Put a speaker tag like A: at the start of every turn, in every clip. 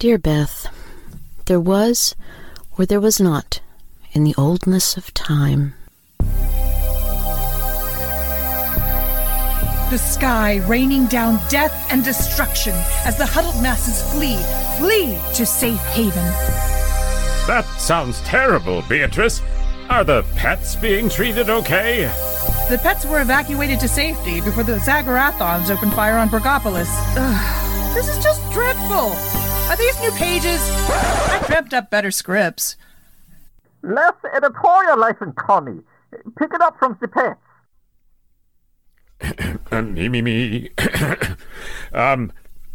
A: Dear Beth, there was or there was not in the oldness of time.
B: The sky raining down death and destruction as the huddled masses flee, flee to safe haven.
C: That sounds terrible, Beatrice. Are the pets being treated okay?
B: The pets were evacuated to safety before the Zagarathons opened fire on Bergopolis. Ugh, this is just dreadful. Are these new pages? I dreamt up better scripts.
D: Less editorial lesson, Connie. Pick it up from the pets.
C: Uh, me, me, me. um,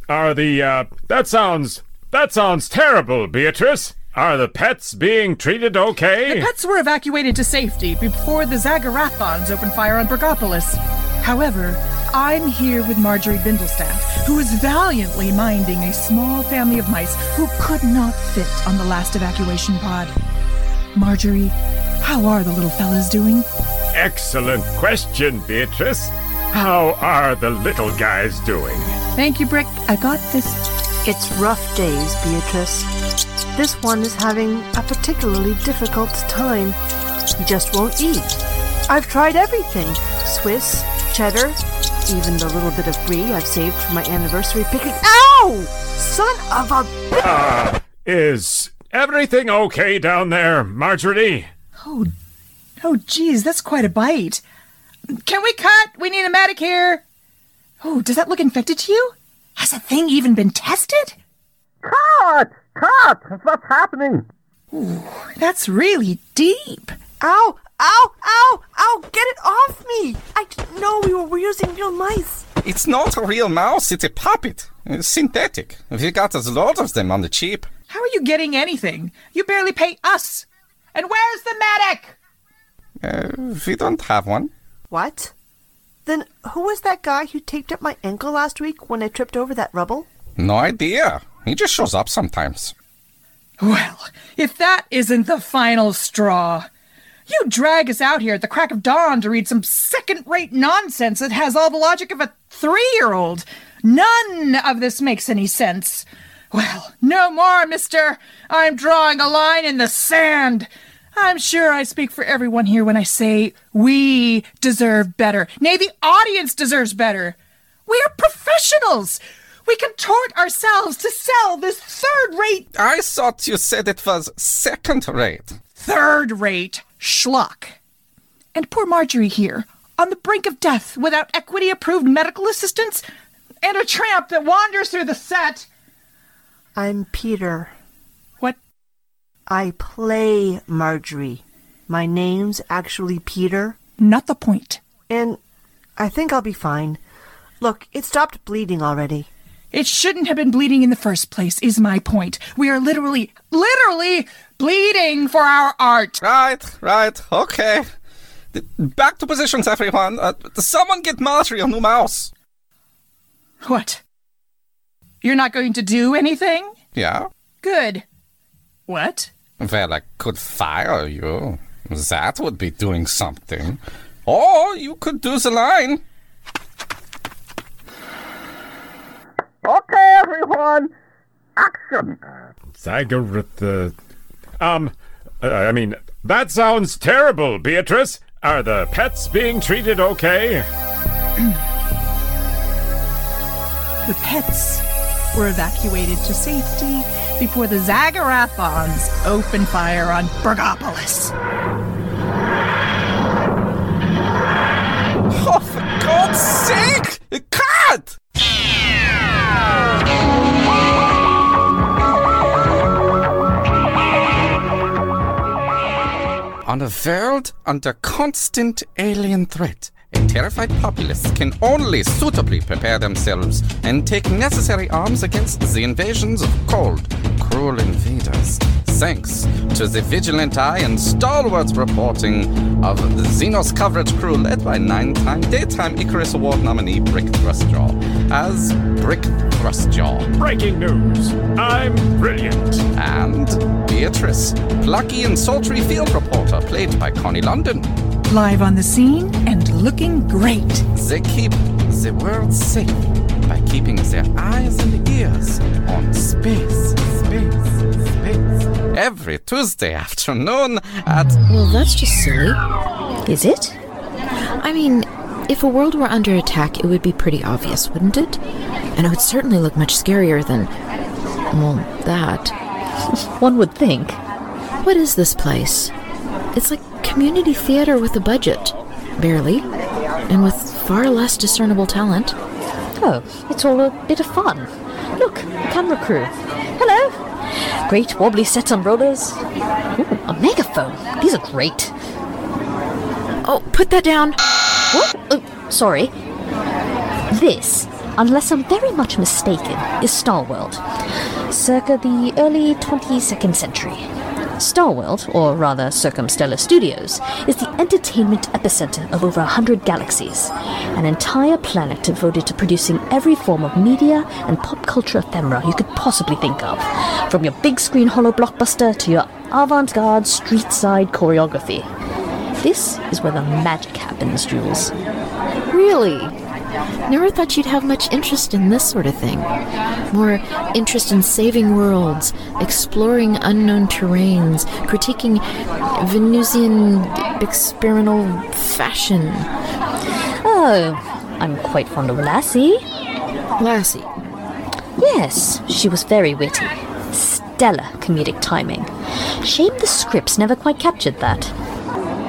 C: are the, uh, that sounds, that sounds terrible, Beatrice. Are the pets being treated okay?
B: The pets were evacuated to safety before the Zagarathons opened fire on Burgopolis. However, I'm here with Marjorie Bindlestaff, who is valiantly minding a small family of mice who could not fit on the last evacuation pod. Marjorie, how are the little fellas doing?
C: Excellent question, Beatrice. How are the little guys doing?
B: Thank you, Brick. I got this.
E: It's rough days, Beatrice. This one is having a particularly difficult time. He just won't eat. I've tried everything Swiss, cheddar, even the little bit of brie I've saved for my anniversary picnic. Ow! Son of a.
C: Uh, is everything okay down there, Marjorie?
B: Oh, oh, geez, that's quite a bite. Can we cut? We need a medic here. Oh, does that look infected to you? Has the thing even been tested?
D: Cut! Cut! What's happening?
B: Ooh, that's really deep.
E: Ow! Ow! Ow! Ow! Get it off me! I didn't know we were using real mice.
F: It's not a real mouse, it's a puppet. It's synthetic. We got a lot of them on the cheap.
B: How are you getting anything? You barely pay us. And where's the medic?
F: Uh, we don't have one.
E: What? Then who was that guy who taped up my ankle last week when I tripped over that rubble?
F: No idea. He just shows up sometimes.
B: Well, if that isn't the final straw. You drag us out here at the crack of dawn to read some second rate nonsense that has all the logic of a three year old. None of this makes any sense. Well, no more, mister. I'm drawing a line in the sand. I'm sure I speak for everyone here when I say we deserve better. Nay, the audience deserves better. We are professionals. We contort ourselves to sell this third rate.
F: I thought you said it was second rate.
B: Third rate schlock. And poor Marjorie here, on the brink of death without equity approved medical assistance, and a tramp that wanders through the set.
E: I'm Peter.
B: What?
E: I play Marjorie. My name's actually Peter.
B: Not the point.
E: And I think I'll be fine. Look, it stopped bleeding already.
B: It shouldn't have been bleeding in the first place, is my point. We are literally, literally bleeding for our art.
F: Right, right, okay. Back to positions, everyone. Uh, someone get Marjorie a new mouse.
B: What? You're not going to do anything?
F: Yeah.
B: Good. What?
F: Well, I could fire you. That would be doing something. Or you could do the line.
D: Okay, everyone. Action.
C: Zagarath. Um, I mean, that sounds terrible, Beatrice. Are the pets being treated okay?
B: the pets were evacuated to safety before the Zagarathons open fire on Burgopolis.
F: Oh, for God's sake! Cut! On a world under constant alien threat, a terrified populace can only suitably prepare themselves and take necessary arms against the invasions of cold, cruel invaders. Thanks to the vigilant eye and stalwart reporting of the Xenos coverage crew led by nine-time Daytime Icarus Award nominee Brick Thrustjaw as Brick Thrustjaw.
C: Breaking news! I'm brilliant!
F: And Beatrice, plucky and sultry field reporter played by Connie London.
B: Live on the scene and looking great.
F: They keep the world safe by keeping their eyes and ears on space. Space, space. Every Tuesday afternoon at.
A: Well, that's just silly.
G: Is it?
A: I mean, if a world were under attack, it would be pretty obvious, wouldn't it? And it would certainly look much scarier than. well, that.
G: One would think.
A: What is this place? It's like community theater with a budget. Barely. And with far less discernible talent.
G: Oh, it's all a bit of fun. Look, the camera crew. Hello. Great wobbly sets on rollers. Ooh, a megaphone. These are great.
A: Oh, put that down!
G: What? Oh, sorry. This, unless I'm very much mistaken, is Star World, circa the early 22nd century. Star World, or rather Circumstellar Studios, is the entertainment epicenter of over a hundred galaxies, an entire planet devoted to producing every form of media and pop culture ephemera you could possibly think of, from your big screen hollow blockbuster to your avant garde street side choreography. This is where the magic happens, Jules.
A: Really? Never thought you'd have much interest in this sort of thing. More interest in saving worlds, exploring unknown terrains, critiquing Venusian experimental fashion.
G: Oh, I'm quite fond of Lassie.
A: Lassie.
G: Yes, she was very witty. Stellar comedic timing. Shame the scripts never quite captured that.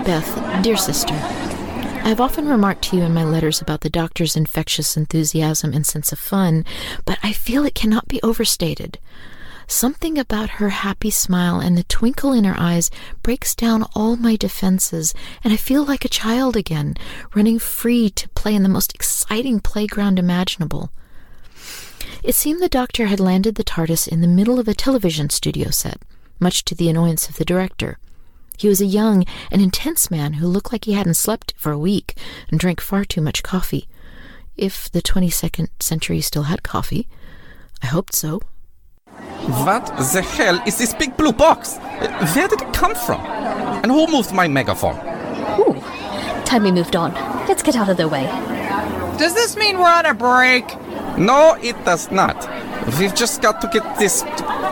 A: Beth, dear sister, I have often remarked to you in my letters about the doctor's infectious enthusiasm and sense of fun, but I feel it cannot be overstated. Something about her happy smile and the twinkle in her eyes breaks down all my defenses, and I feel like a child again, running free to play in the most exciting playground imaginable. It seemed the doctor had landed the TARDIS in the middle of a television studio set, much to the annoyance of the director. He was a young and intense man who looked like he hadn't slept for a week and drank far too much coffee. If the 22nd century still had coffee. I hoped so.
F: What the hell is this big blue box? Where did it come from? And who moved my megaphone?
G: Ooh, time we moved on. Let's get out of their way.
B: Does this mean we're on a break?
F: No, it does not. We've just got to get this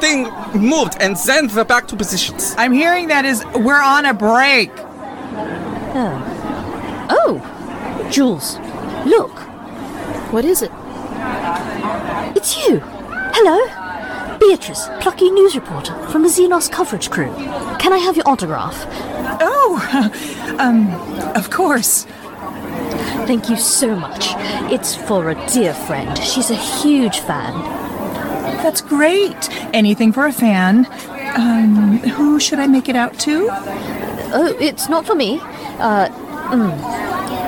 F: thing moved and then we're back to positions.
B: I'm hearing that is we're on a break.
G: Oh, Oh! Jules, look,
A: What is it?
G: it's you. Hello, Beatrice, plucky news reporter from the Xenos coverage crew. Can I have your autograph?
B: Oh, um, of course.
G: Thank you so much. It's for a dear friend. She's a huge fan.
B: That's great. Anything for a fan. Um, who should I make it out to?
G: Oh, it's not for me. Uh, mm.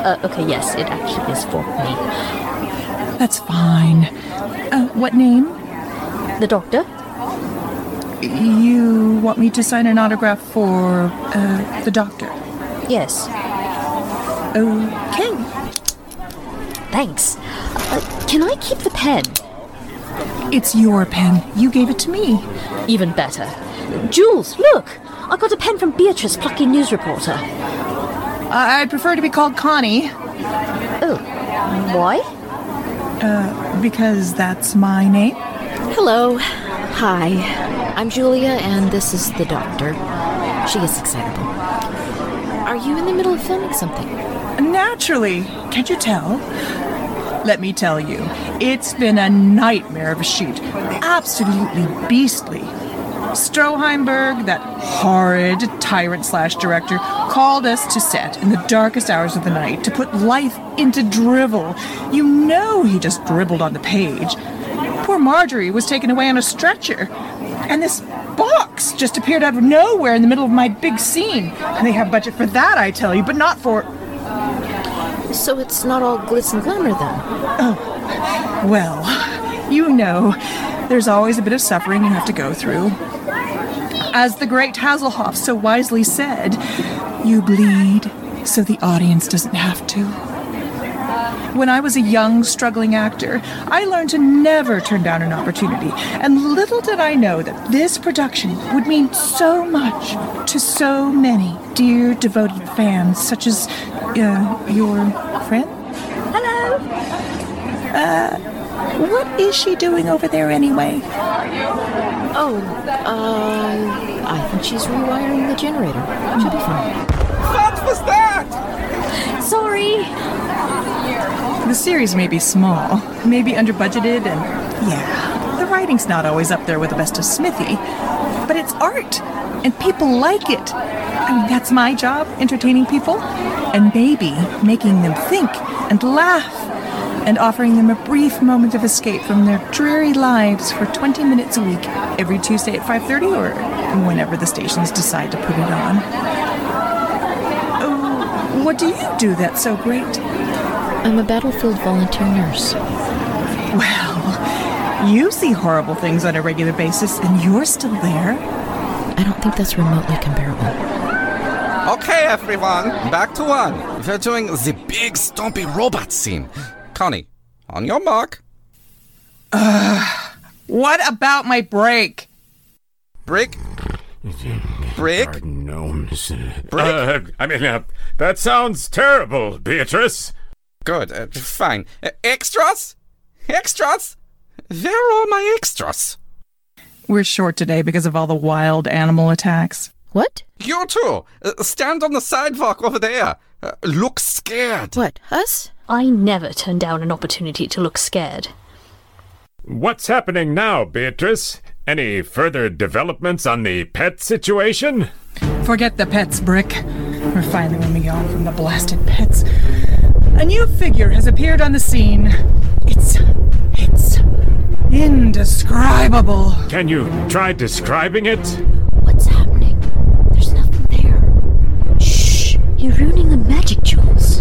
G: uh, okay, yes, it actually is for me.
B: That's fine. Uh, what name?
G: The doctor?
B: You want me to sign an autograph for uh, the doctor?
G: Yes.
B: Okay.
G: Thanks. Uh, can I keep the pen?
B: It's your pen. You gave it to me.
G: Even better. Jules, look! I got a pen from Beatrice, plucky news reporter.
B: I- I'd prefer to be called Connie
G: Oh, why?
B: Uh, because that's my name.
A: Hello. Hi. I'm Julia, and this is the doctor. She is excitable. Are you in the middle of filming something?
B: Naturally. Can't you tell? Let me tell you, it's been a nightmare of a shoot. Absolutely beastly. Stroheimberg, that horrid tyrant slash director, called us to set in the darkest hours of the night to put life into drivel. You know he just dribbled on the page. Poor Marjorie was taken away on a stretcher. And this box just appeared out of nowhere in the middle of my big scene. And they have budget for that, I tell you, but not for.
A: So it's not all glitz and glamour then?
B: Oh, Well, you know, there's always a bit of suffering you have to go through. As the great Hasselhoff so wisely said, you bleed so the audience doesn't have to. When I was a young, struggling actor, I learned to never turn down an opportunity, and little did I know that this production would mean so much to so many dear, devoted fans, such as uh, your friend.
G: Hello!
B: Uh, What is she doing over there anyway?
A: Oh, uh, I think she's rewiring the generator. She'll be fine.
F: What was that?
G: Sorry.
B: The series may be small, maybe under budgeted, and yeah, the writing's not always up there with the best of Smithy, but it's art, and people like it. I mean, that's my job, entertaining people, and maybe making them think and laugh, and offering them a brief moment of escape from their dreary lives for 20 minutes a week, every Tuesday at 5.30 or whenever the stations decide to put it on. Oh, what do you do that's so great?
A: I'm a battlefield volunteer nurse.
B: Well, you see horrible things on a regular basis, and you're still there.
A: I don't think that's remotely comparable.
F: Okay, everyone, back to one. We're doing the big stompy robot scene. Connie, on your mark.
B: What about my break?
F: Break. Break.
C: Gnomes. Uh, I mean, uh, that sounds terrible, Beatrice.
F: Good. Uh, fine. Uh, extras? Extras? Where are all my extras?
B: We're short today because of all the wild animal attacks.
A: What?
F: You two, uh, stand on the sidewalk over there. Uh, look scared.
A: What, us?
G: I never turn down an opportunity to look scared.
C: What's happening now, Beatrice? Any further developments on the pet situation?
B: Forget the pets, Brick. We're finally moving on from the blasted pets. A new figure has appeared on the scene. It's. it's. Indescribable.
C: Can you try describing it?
G: What's happening? There's nothing there. Shh! You're ruining the magic Jules.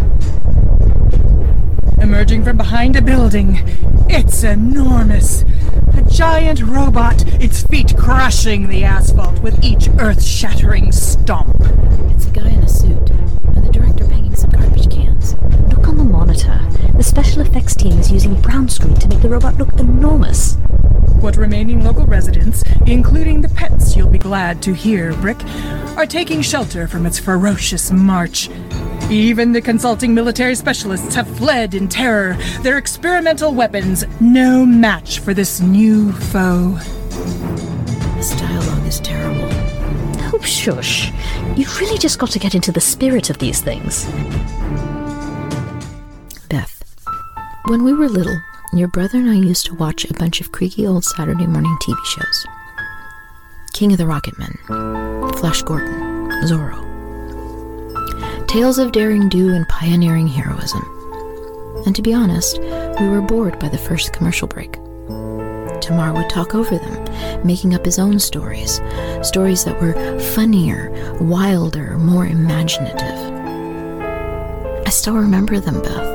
B: Emerging from behind a building. It's enormous. A giant robot, its feet crushing the asphalt with each earth shattering stomp.
A: It's a guy in a suit, The
G: special effects team is using brown screen to make the robot look enormous.
B: What remaining local residents, including the pets you'll be glad to hear, Brick, are taking shelter from its ferocious march. Even the consulting military specialists have fled in terror, their experimental weapons no match for this new foe.
A: This dialogue is terrible.
G: Oh, shush. You've really just got to get into the spirit of these things.
A: When we were little, your brother and I used to watch a bunch of creaky old Saturday morning TV shows King of the Rocket Men, Flash Gordon, Zorro. Tales of daring do and pioneering heroism. And to be honest, we were bored by the first commercial break. Tamar would talk over them, making up his own stories, stories that were funnier, wilder, more imaginative. I still remember them, Beth.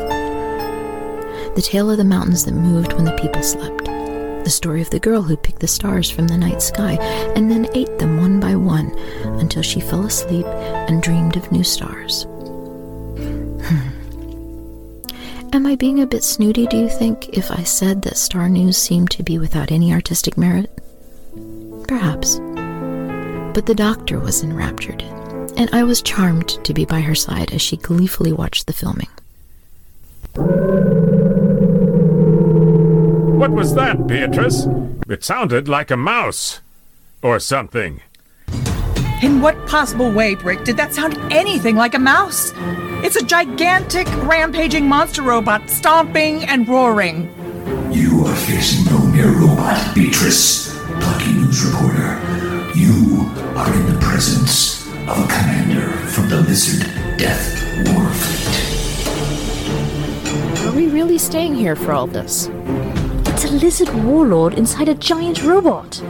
A: The tale of the mountains that moved when the people slept. The story of the girl who picked the stars from the night sky and then ate them one by one until she fell asleep and dreamed of new stars. Hmm. Am I being a bit snooty, do you think, if I said that Star News seemed to be without any artistic merit? Perhaps. But the doctor was enraptured, and I was charmed to be by her side as she gleefully watched the filming.
C: What was that, Beatrice? It sounded like a mouse. Or something.
B: In what possible way, Brick, did that sound anything like a mouse? It's a gigantic, rampaging monster robot stomping and roaring.
H: You are facing no mere robot, Beatrice. Plucky news reporter. You are in the presence of a commander from the Lizard Death War Fleet.
A: Are we really staying here for all this?
G: It's a lizard warlord inside a giant robot.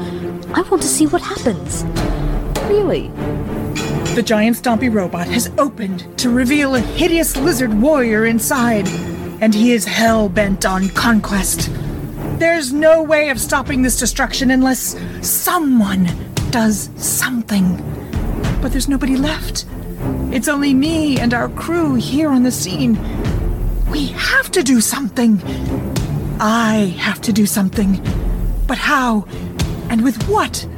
G: I want to see what happens.
A: Really?
B: The giant stompy robot has opened to reveal a hideous lizard warrior inside, and he is hell bent on conquest. There's no way of stopping this destruction unless someone does something. But there's nobody left. It's only me and our crew here on the scene. We have to do something. I have to do something. But how? And with what?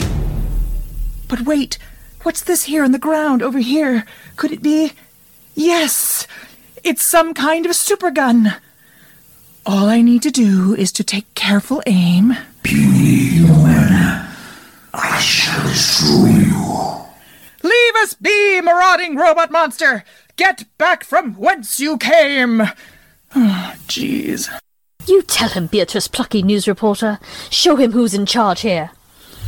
B: But wait, what's this here on the ground over here? Could it be? Yes! It's some kind of supergun! All I need to do is to take careful aim.
H: Puny human, I shall destroy you.
B: Leave us be, marauding robot monster! Get back from whence you came! Oh, jeez.
G: You tell him, Beatrice Plucky News Reporter. Show him who's in charge here.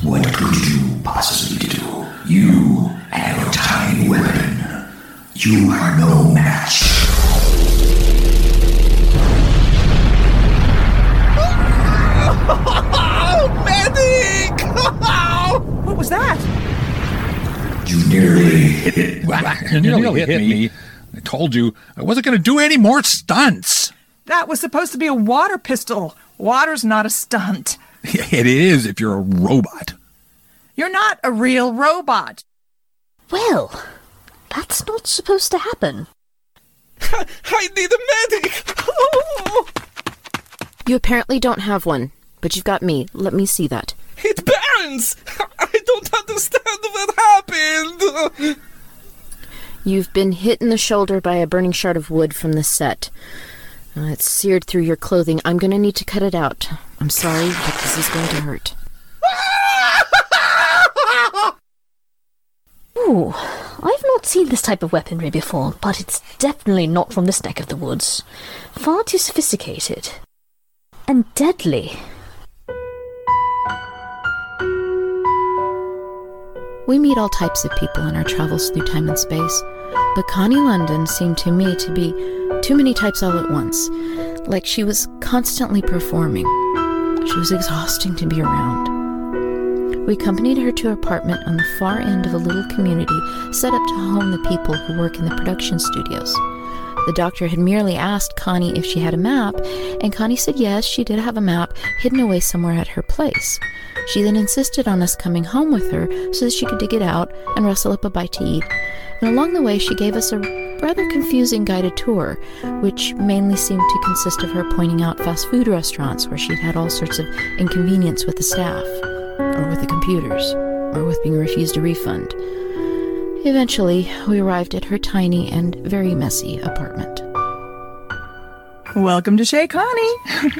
H: What could you possibly do? You and your tiny weapon. You are no match.
I: Medic!
B: What was that?
H: You nearly hit
I: you nearly hit me. I told you I wasn't going to do any more stunts.
B: That was supposed to be a water pistol. Water's not a stunt.
I: It is if you're a robot.
B: You're not a real robot.
G: Well, that's not supposed to happen.
I: I need a medic!
A: You apparently don't have one, but you've got me. Let me see that.
I: It burns! I don't understand what happened!
A: You've been hit in the shoulder by a burning shard of wood from the set. Uh, it's seared through your clothing. I'm going to need to cut it out. I'm sorry, but this is going to hurt.
G: Ooh, I've not seen this type of weaponry before, but it's definitely not from this neck of the woods. Far too sophisticated. And deadly.
A: We meet all types of people in our travels through time and space, but Connie London seemed to me to be too many types all at once, like she was constantly performing. She was exhausting to be around. We accompanied her to her apartment on the far end of a little community set up to home the people who work in the production studios. The doctor had merely asked Connie if she had a map, and Connie said yes, she did have a map hidden away somewhere at her place. She then insisted on us coming home with her so that she could dig it out and rustle up a bite to eat. And along the way, she gave us a rather confusing guided tour, which mainly seemed to consist of her pointing out fast food restaurants where she'd had all sorts of inconvenience with the staff, or with the computers, or with being refused a refund. Eventually, we arrived at her tiny and very messy apartment.
B: Welcome to Chez Connie.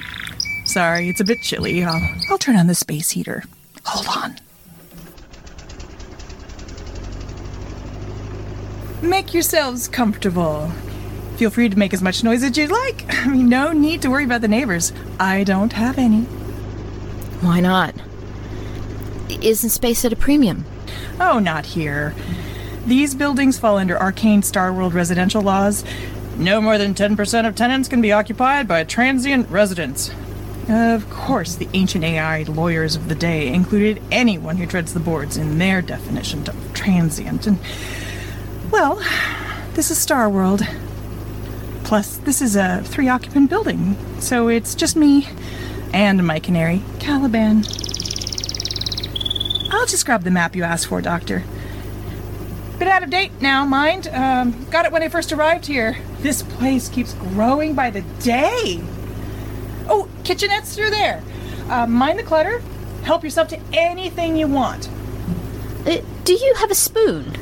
B: Sorry, it's a bit chilly. I'll, I'll turn on the space heater. Hold on. Make yourselves comfortable. Feel free to make as much noise as you'd like. I mean, no need to worry about the neighbors. I don't have any.
A: Why not? Isn't space at a premium?
B: Oh, not here. These buildings fall under arcane Star World residential laws. No more than 10% of tenants can be occupied by transient residents. Of course, the ancient AI lawyers of the day included anyone who treads the boards in their definition of transient. And, well, this is Star World. Plus, this is a three occupant building, so it's just me and my canary, Caliban. I'll just grab the map you asked for, Doctor. Bit out of date now, mind. Um, got it when I first arrived here. This place keeps growing by the day. Oh, kitchenette's through there. Uh, mind the clutter. Help yourself to anything you want.
G: Uh, do you have a spoon?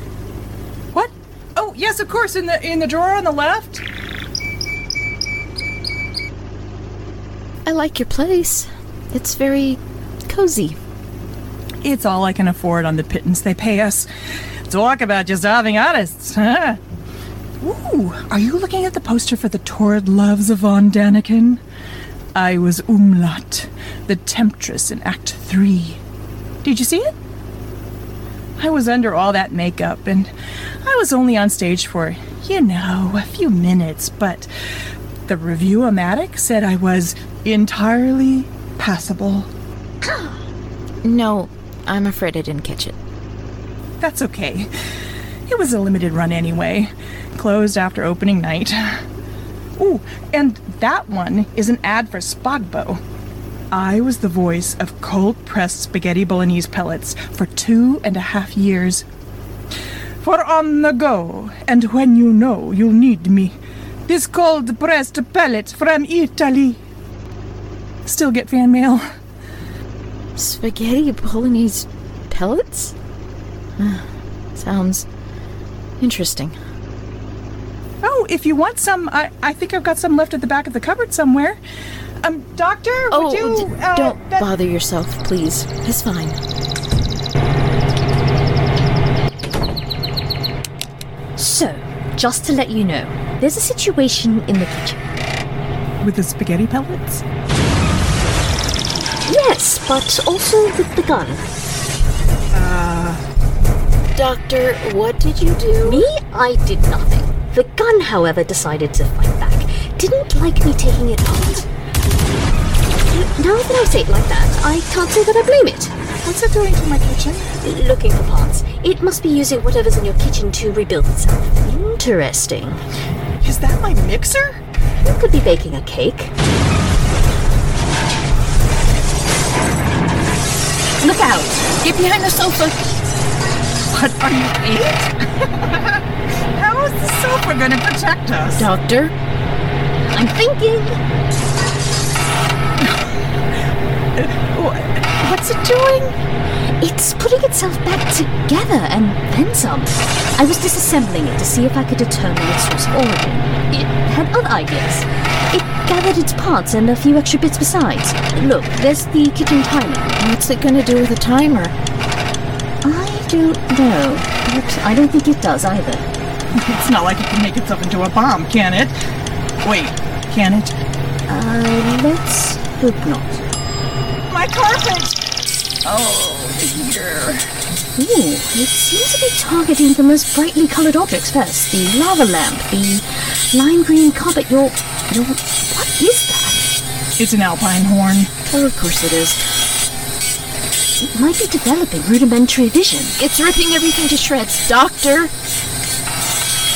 B: Oh, yes, of course. In the in the drawer on the left.
A: I like your place. It's very cozy.
B: It's all I can afford on the pittance they pay us. Talk about just having artists, huh? Ooh, are you looking at the poster for the Torrid Loves of Von Daniken? I was Umlat, the temptress in Act 3. Did you see it? I was under all that makeup, and I was only on stage for, you know, a few minutes, but the review-o-matic said I was entirely passable.
A: No, I'm afraid I didn't catch it.
B: That's okay. It was a limited run anyway. Closed after opening night. Ooh, and that one is an ad for Spogbo. I was the voice of cold pressed spaghetti bolognese pellets for two and a half years. For on the go, and when you know you'll need me, this cold pressed pellet from Italy. Still get fan mail.
A: Spaghetti bolognese pellets? Sounds interesting.
B: Oh, if you want some, I, I think I've got some left at the back of the cupboard somewhere. Um, Doctor,
A: Oh,
B: would you.
A: d-
B: uh,
A: don't
B: that-
A: bother yourself, please. It's fine.
G: So, just to let you know, there's a situation in the kitchen.
B: With the spaghetti pellets?
G: Yes, but also with the gun. Uh.
A: Doctor, what did you do?
G: Me? I did nothing. The gun, however, decided to fight back. Didn't like me taking it apart. Now that I say it like that, I can't say that I blame it.
B: What's it doing to my kitchen?
G: Looking for parts. It must be using whatever's in your kitchen to rebuild itself. Interesting.
B: Is that my mixer?
G: You could be baking a cake. Look out!
A: Get behind the sofa.
B: What are you eight? How is the sofa gonna protect us?
A: Doctor,
G: I'm thinking.
B: What's it doing?
G: It's putting itself back together and then some. I was disassembling it to see if I could determine its source of origin. It had other ideas. It gathered its parts and a few extra bits besides. Look, there's the kitchen timer.
A: what's it gonna do with a timer?
G: I don't know, but I don't think it does either.
B: It's not like it can make itself into a bomb, can it? Wait, can it?
G: Uh, let's hope not.
B: My carpet! Oh, the heater.
G: Ooh, it seems to be targeting the most brightly colored objects first. The lava lamp, the lime green carpet, your... your... what is that?
B: It's an alpine horn.
A: Oh, of course it is.
G: It might be developing rudimentary vision.
A: It's ripping everything to shreds. Doctor,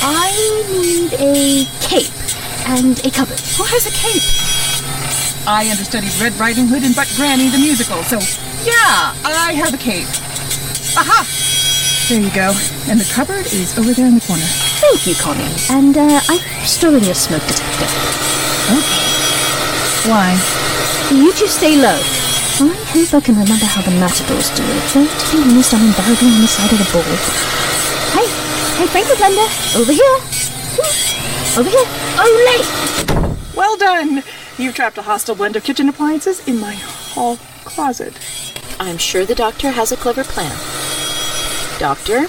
G: I need a cape and a cupboard.
B: Who has a cape? I understudied Red Riding Hood and But Granny the musical, so yeah, I have a cape. Aha! There you go. And the cupboard is over there in the corner.
G: Thank you, Connie. And uh, I'm storing your smoke detector. Okay.
B: Why?
G: You two stay low. I hope I can remember how the matadors do it. Thirty minutes I'm invariably on the side of the ball. Hey, hey, Frank the Blender, over here. Over here. Ole!
B: Well done! You've trapped a hostile blend of kitchen appliances in my hall closet.
A: I'm sure the doctor has a clever plan. Doctor,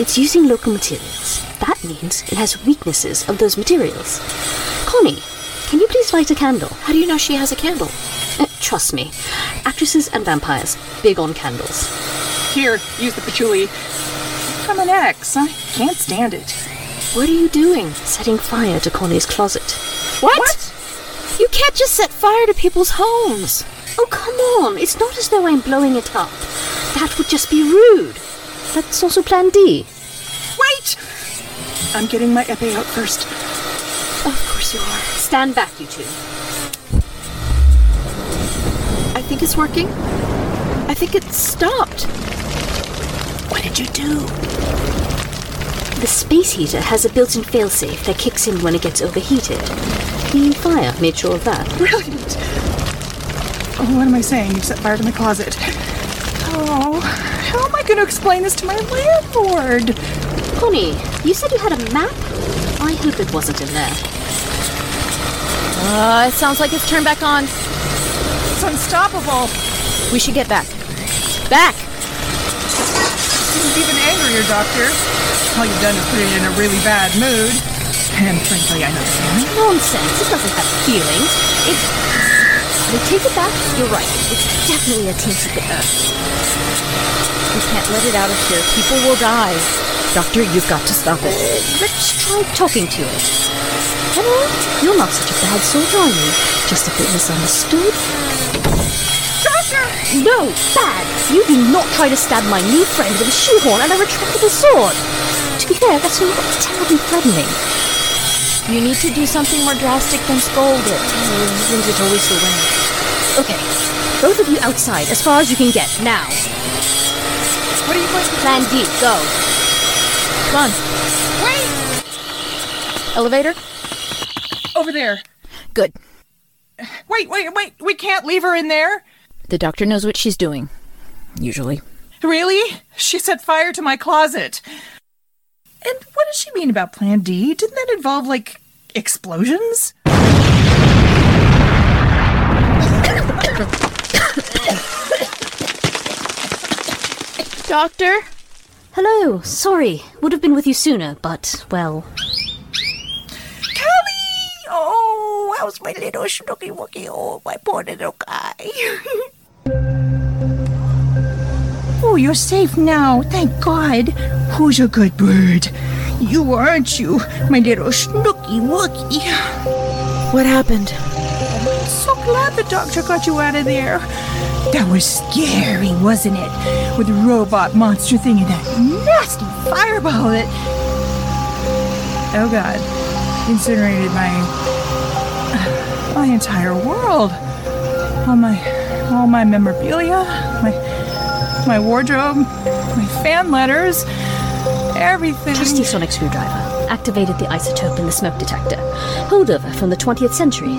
G: It's using local materials. That means it has weaknesses of those materials. Connie, can you please light a candle?
A: how do you know she has a candle?
G: Uh, trust me, actresses and vampires, big on candles.
B: Here, use the patchouli. I'm an ex. I can't stand it.
A: What are you doing?
G: Setting fire to Connie's closet.
A: What? You can't just set fire to people's homes.
G: Oh, come on. It's not as though I'm blowing it up. That would just be rude. That's also Plan D.
B: Wait! I'm getting my epee out first.
A: Of course you are.
G: Stand back, you two.
A: I think it's working. I think it stopped.
B: What did you do?
G: The space heater has a built-in failsafe that kicks in when it gets overheated. The fire made sure of that.
B: Brilliant! What am I saying? You've set fire to my closet. Oh, how am I going to explain this to my landlord?
G: Connie, you said you had a map? I hope it wasn't in there.
A: Uh, it sounds like it's turned back on.
B: It's unstoppable.
A: We should get back. Back!
B: Seems even angrier, Doctor. All you've done is put it in a really bad mood. And frankly, I know the feeling.
G: Nonsense. It doesn't have feelings. It. I take it back. You're right. It's definitely a team secret Earth.
A: We can't let it out of here. People will die. Doctor, you've got to stop it.
G: Uh, let's try talking to it. Hello? You're not such a bad sort, are you? Just a bit misunderstood.
B: Doctor!
G: No, bad! You do not try to stab my new friend with a shoehorn and a retractable sword! To be fair, that's not terribly threatening.
A: You need to do something more drastic than scold it.
G: Uh, Isn't it always the way? Okay, both of you outside, as far as you can get, now.
B: What are you going to
G: Plan D, go.
A: Come on.
B: Wait!
A: Elevator?
B: Over there.
A: Good.
B: Wait, wait, wait. We can't leave her in there.
A: The doctor knows what she's doing. Usually.
B: Really? She set fire to my closet. And what does she mean about Plan D? Didn't that involve, like, explosions?
A: Doctor?
G: Hello, sorry. Would have been with you sooner, but, well.
B: Kelly! Oh, how's my little snooky wookie? Oh, my poor little guy. oh, you're safe now. Thank God. Who's a good bird? You aren't you, my little snooky wookie?
A: What happened?
B: Glad the doctor got you out of there. That was scary, wasn't it? With the robot monster thing and that nasty fireball that. Oh god. Incinerated my. my entire world. All my. all my memorabilia, my. my wardrobe, my fan letters, everything.
G: Trusty sonic screwdriver. Activated the isotope in the smoke detector. Holdover from the 20th century.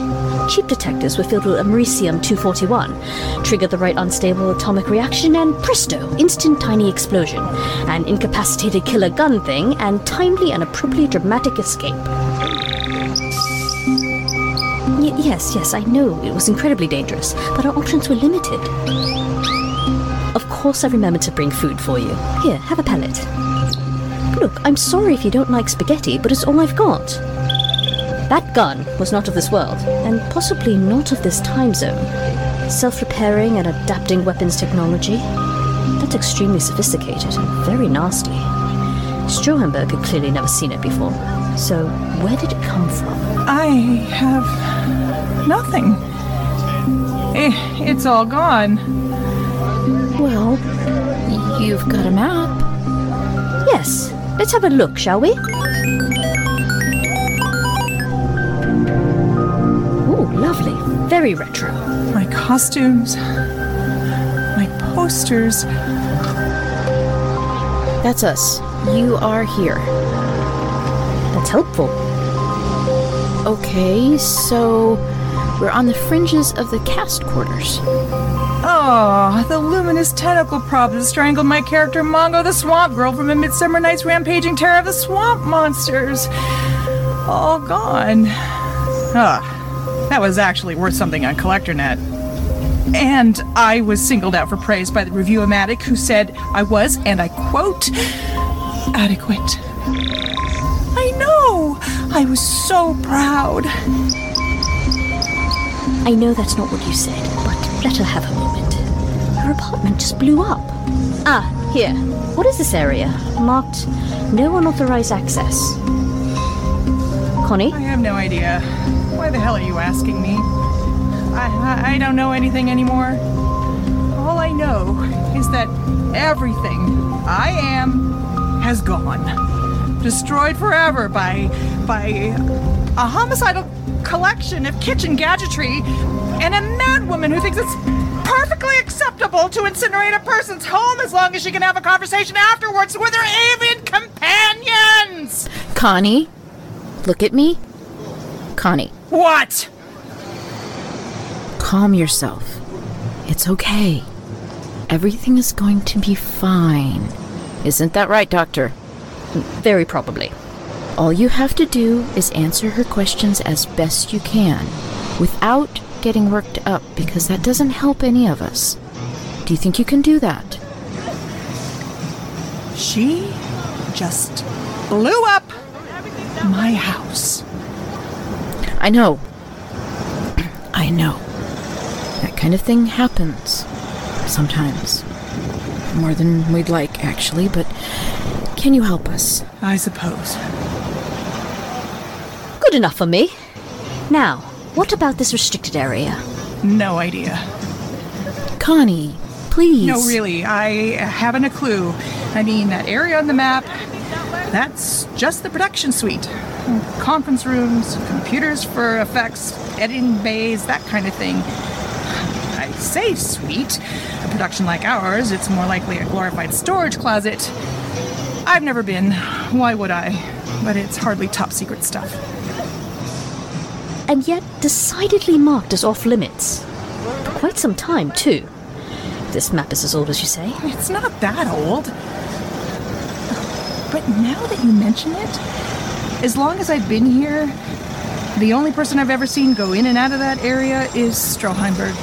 G: Cheap detectors were filled with americium 241. Triggered the right unstable atomic reaction, and presto, instant tiny explosion. An incapacitated killer gun thing, and timely and appropriately dramatic escape. Y- yes, yes, I know it was incredibly dangerous, but our options were limited. Of course, I remembered to bring food for you. Here, have a pellet. Look, I'm sorry if you don't like spaghetti, but it's all I've got. That gun was not of this world, and possibly not of this time zone. Self repairing and adapting weapons technology. That's extremely sophisticated and very nasty. Stroheimberg had clearly never seen it before. So, where did it come from?
B: I have nothing. Eh, It's all gone.
A: Well, you've got a map.
G: Yes, let's have a look, shall we? Very retro.
B: My costumes, my posters.
A: That's us. You are here.
G: That's helpful.
A: Okay, so we're on the fringes of the cast quarters.
B: Oh, the luminous tentacle prop that strangled my character Mongo the Swamp Girl from A Midsummer Night's Rampaging Terror of the Swamp Monsters. All gone. Ah, that was actually worth something on CollectorNet. And I was singled out for praise by the review-o-matic who said I was, and I quote, adequate. I know! I was so proud.
G: I know that's not what you said, but let her have a moment. Her apartment just blew up. Ah, here. What is this area? Marked no unauthorized access. Connie?
B: I have no idea. Why the hell are you asking me? I, I, I don't know anything anymore. All I know is that everything I am has gone. Destroyed forever by by a homicidal collection of kitchen gadgetry and a mad woman who thinks it's perfectly acceptable to incinerate a person's home as long as she can have a conversation afterwards with her avian companions.
A: Connie, look at me. Connie,
B: What?
A: calm yourself. It's okay. Everything is going to be fine. Isn't that right, Doctor?
G: Very probably.
A: All you have to do is answer her questions as best you can, without getting worked up, because that doesn't help any of us. Do you think you can do that?
B: She just blew up my house.
A: I know. I know. That kind of thing happens. Sometimes. More than we'd like, actually, but can you help us?
B: I suppose.
G: Good enough for me. Now, what about this restricted area?
B: No idea.
A: Connie, please.
B: No, really, I haven't a clue. I mean, that area on the map, that's just the production suite. Conference rooms, computers for effects, editing bays, that kind of thing. I say suite. A production like ours, it's more likely a glorified storage closet. I've never been. Why would I? But it's hardly top secret stuff.
G: And yet decidedly marked as off limits. For quite some time, too. This map is as old as you say.
B: It's not that old. But now that you mention it, as long as I've been here, the only person I've ever seen go in and out of that area is Stroheimberg.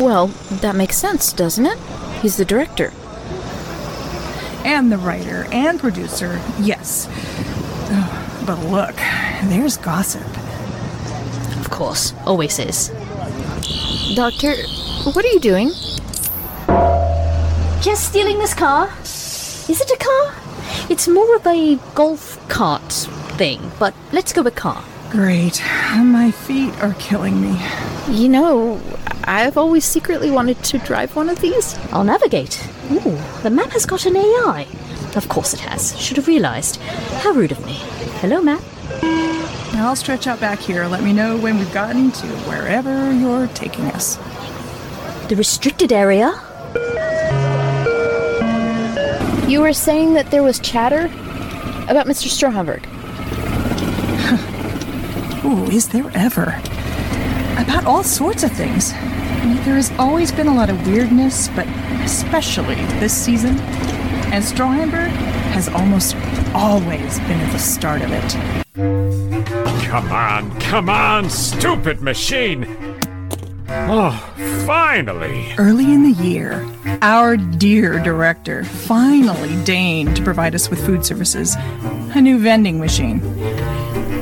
A: Well, that makes sense, doesn't it? He's the director.
B: and the writer and producer, yes. But look, there's gossip.
G: Of course, always is.
A: Doctor, what are you doing?
G: Just stealing this car. Is it a car? It's more of a golf cart thing, but let's go with car.
B: Great. My feet are killing me.
A: You know, I've always secretly wanted to drive one of these.
G: I'll navigate. Ooh, the map has got an AI. Of course it has. Should have realized. How rude of me. Hello, map.
B: I'll stretch out back here. Let me know when we've gotten to wherever you're taking us.
G: The restricted area?
A: You were saying that there was chatter about Mr. Stroheimberg.
B: Ooh, is there ever? About all sorts of things. There has always been a lot of weirdness, but especially this season. And Stroheimberg has almost always been at the start of it.
C: Come on, come on, stupid machine! Oh, finally!
B: Early in the year, our dear director finally deigned to provide us with food services a new vending machine.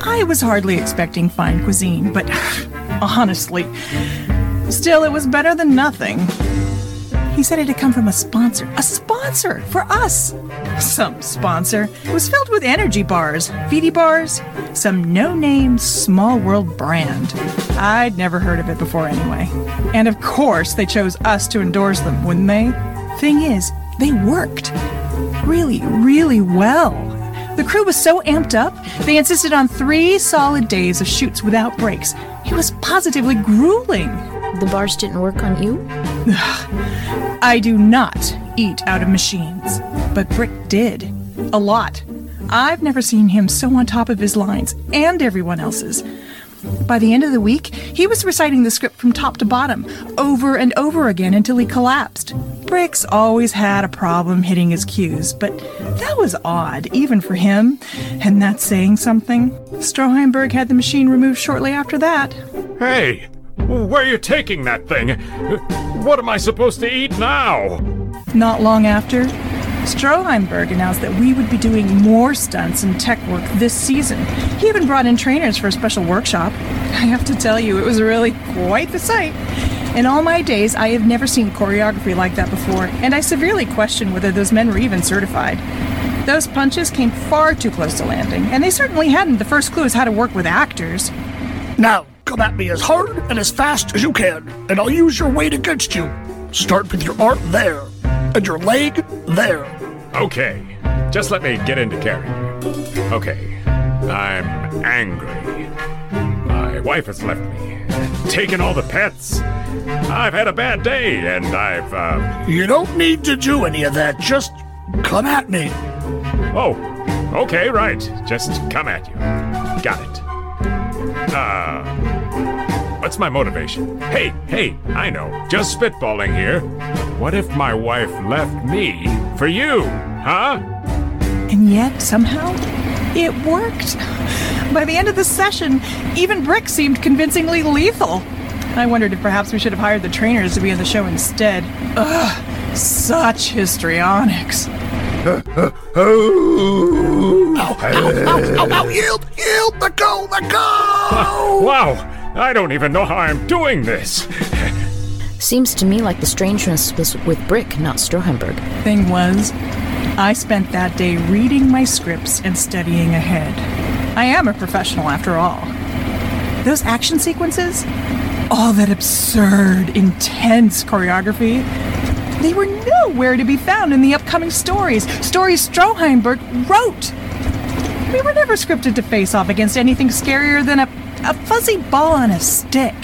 B: I was hardly expecting fine cuisine, but honestly, still, it was better than nothing. He said it had come from a sponsor. A sponsor for us! Some sponsor. Was filled with energy bars, VD bars, some no name small world brand. I'd never heard of it before anyway. And of course, they chose us to endorse them, wouldn't they? Thing is, they worked. Really, really well. The crew was so amped up, they insisted on three solid days of shoots without breaks. It was positively grueling.
A: The bars didn't work on you?
B: I do not eat out of machines, but Brick did. A lot. I've never seen him so on top of his lines and everyone else's. By the end of the week, he was reciting the script from top to bottom, over and over again until he collapsed. Brick's always had a problem hitting his cues, but that was odd, even for him. And that's saying something. Stroheimberg had the machine removed shortly after that.
C: Hey, where are you taking that thing? What am I supposed to eat now?
B: Not long after, Stroheimberg announced that we would be doing more stunts and tech work this season. He even brought in trainers for a special workshop. I have to tell you, it was really quite the sight. In all my days, I have never seen choreography like that before, and I severely question whether those men were even certified. Those punches came far too close to landing, and they certainly hadn't the first clues how to work with actors.
J: Now, come at me as hard and as fast as you can, and I'll use your weight against you. Start with your arm there, and your leg there.
C: Okay, just let me get into character. Okay, I'm angry. My wife has left me, taken all the pets. I've had a bad day, and I've, uh.
J: You don't need to do any of that. Just come at me.
C: Oh, okay, right. Just come at you. Got it. Uh. What's my motivation? Hey, hey, I know. Just spitballing here. What if my wife left me for you? Huh?
B: And yet, somehow, it worked. By the end of the session, even Brick seemed convincingly lethal. I wondered if perhaps we should have hired the trainers to be in the show instead. Ugh, such histrionics.
J: Ow, ow, ow, ow, ow, yield, yield, let go, let go!
C: Wow, I don't even know how I'm doing this.
A: Seems to me like the strangeness was with Brick, not Stroheimberg.
B: Thing was, I spent that day reading my scripts and studying ahead. I am a professional after all. Those action sequences, all that absurd, intense choreography, they were nowhere to be found in the upcoming stories. Stories Stroheimberg wrote. We were never scripted to face off against anything scarier than a, a fuzzy ball on a stick.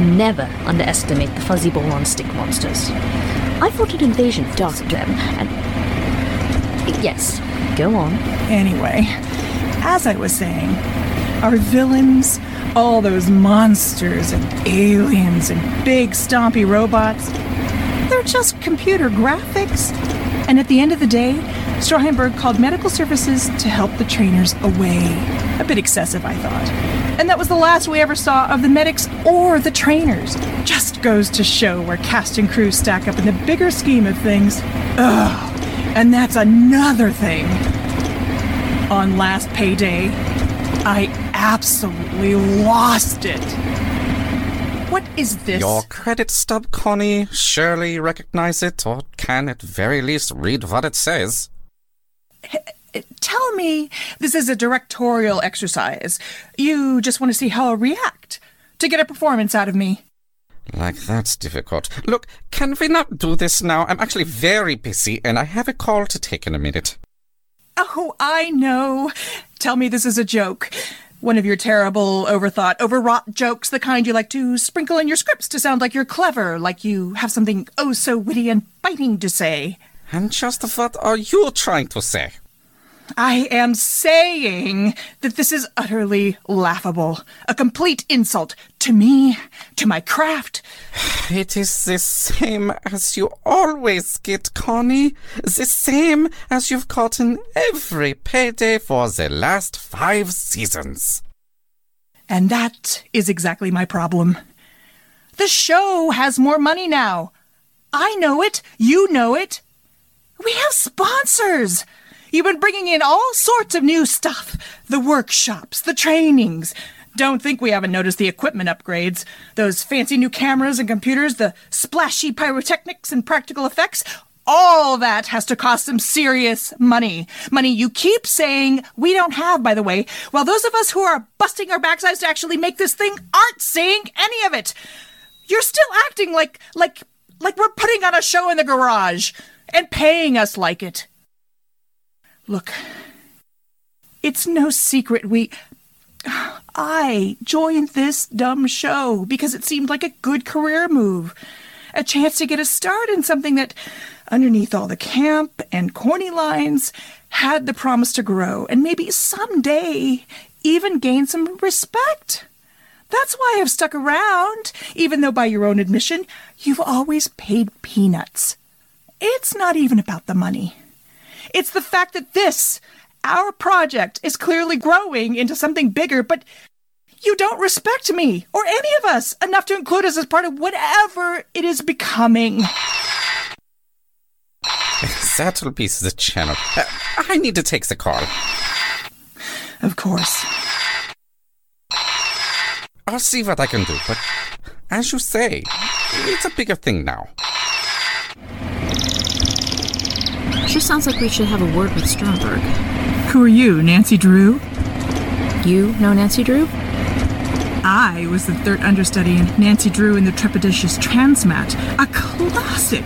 G: Never underestimate the fuzzy ball on stick monsters. I fought an invasion does them, and. Yes, go on.
B: Anyway, as I was saying, our villains, all those monsters and aliens and big stompy robots, they're just computer graphics. And at the end of the day, Stroheimberg called medical services to help the trainers away. A bit excessive, I thought. And that was the last we ever saw of the medics or the trainers. Just goes to show where cast and crew stack up in the bigger scheme of things. Ugh. And that's another thing. On last payday, I absolutely lost it. What is this?
F: Your credit stub, Connie. Surely recognize it, or can at very least read what it says.
B: Tell me this is a directorial exercise. You just want to see how I react, to get a performance out of me.
F: Like that's difficult. Look, can we not do this now? I'm actually very busy, and I have a call to take in a minute.
B: Oh, I know. Tell me this is a joke. One of your terrible, overthought, overwrought jokes, the kind you like to sprinkle in your scripts to sound like you're clever, like you have something oh so witty and biting to say.
F: And just what are you trying to say?
B: I am saying that this is utterly laughable. A complete insult to me, to my craft.
F: It is the same as you always get, Connie. The same as you've gotten every payday for the last five seasons.
B: And that is exactly my problem. The show has more money now. I know it. You know it. We have sponsors. You've been bringing in all sorts of new stuff the workshops, the trainings. Don't think we haven't noticed the equipment upgrades. Those fancy new cameras and computers, the splashy pyrotechnics and practical effects. All that has to cost some serious money. Money you keep saying we don't have, by the way, while those of us who are busting our backsides to actually make this thing aren't seeing any of it. You're still acting like, like, like we're putting on a show in the garage and paying us like it. Look, it's no secret we. I joined this dumb show because it seemed like a good career move. A chance to get a start in something that, underneath all the camp and corny lines, had the promise to grow and maybe someday even gain some respect. That's why I've stuck around, even though by your own admission, you've always paid peanuts. It's not even about the money. It's the fact that this, our project, is clearly growing into something bigger, but you don't respect me or any of us enough to include us as part of whatever it is becoming.
F: That'll be the channel. Uh, I need to take the call.
B: Of course.
F: I'll see what I can do, but as you say, it's a bigger thing now.
A: Sure sounds like we should have a word with Stroheimberg.
B: Who are you, Nancy Drew?
A: You know Nancy Drew?
B: I was the third understudy in Nancy Drew and the Trepidatious Transmat, a classic.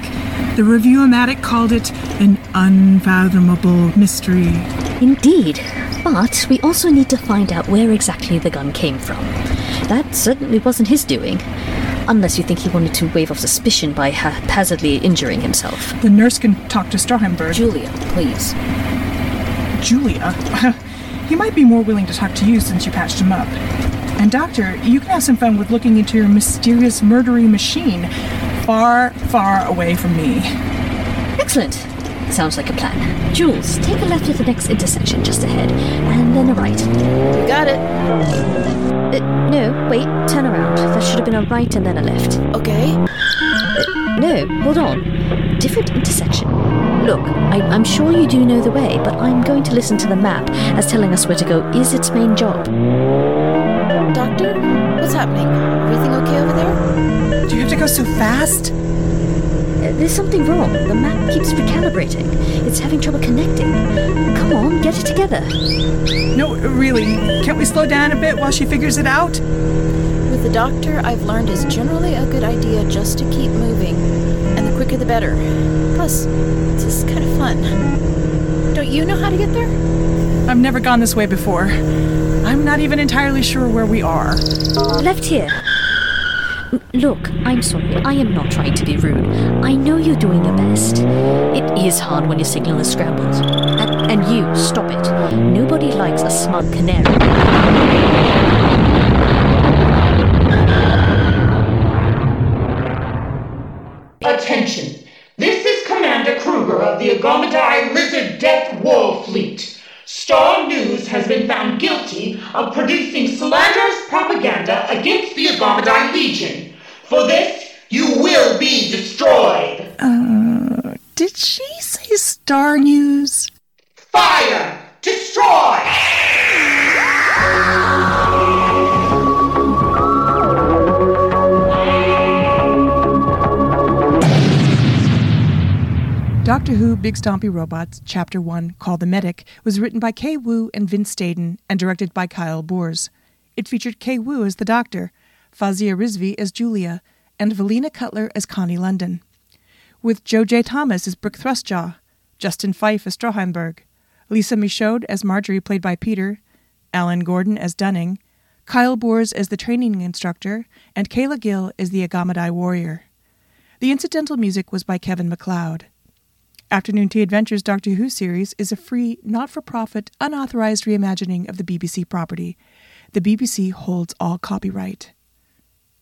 B: The Review-O-Matic called it an unfathomable mystery.
G: Indeed, but we also need to find out where exactly the gun came from. That certainly wasn't his doing. Unless you think he wanted to wave off suspicion by haphazardly injuring himself.
B: The nurse can talk to Stroheimberg.
A: Julia, please.
B: Julia? he might be more willing to talk to you since you patched him up. And Doctor, you can have some fun with looking into your mysterious murdery machine far, far away from me.
G: Excellent. Sounds like a plan. Jules, take a left at the next intersection just ahead, and then a right.
A: You got it.
G: Uh, no, wait, turn around. There should have been a right and then a left.
A: Okay.
G: Uh, no, hold on. Different intersection. Look, I, I'm sure you do know the way, but I'm going to listen to the map as telling us where to go is its main job.
A: Doctor, what's happening? Everything okay over there?
B: Do you have to go so fast?
G: There's something wrong. The map keeps recalibrating. It's having trouble connecting. Come on, get it together.
B: No, really. Can't we slow down a bit while she figures it out?
A: With the doctor, I've learned is generally a good idea just to keep moving. And the quicker the better. Plus, it's just kind of fun. Don't you know how to get there?
B: I've never gone this way before. I'm not even entirely sure where we are.
G: Left here. Look, I'm sorry. I am not trying to be rude. I know you're doing your best. It is hard when your signal is scrambled. And, and you, stop it. Nobody likes a smug canary.
K: Legion. For this, you will be destroyed.
B: Uh, Did she say Star News?
K: Fire! Destroy!
B: Doctor Who Big Stompy Robots, Chapter 1, Call The Medic, was written by Kay Wu and Vince Stadon and directed by Kyle Boers. It featured Kay Wu as the Doctor, Fazia Rizvi as Julia, and Valina Cutler as Connie London. With Joe J. Thomas as Brooke Thrustjaw, Justin Fife as Stroheimberg, Lisa Michaud as Marjorie, played by Peter, Alan Gordon as Dunning, Kyle Boers as the training instructor, and Kayla Gill as the Agamadai warrior. The incidental music was by Kevin MacLeod. Afternoon Tea Adventures Doctor Who series is a free, not for profit, unauthorized reimagining of the BBC property. The BBC holds all copyright.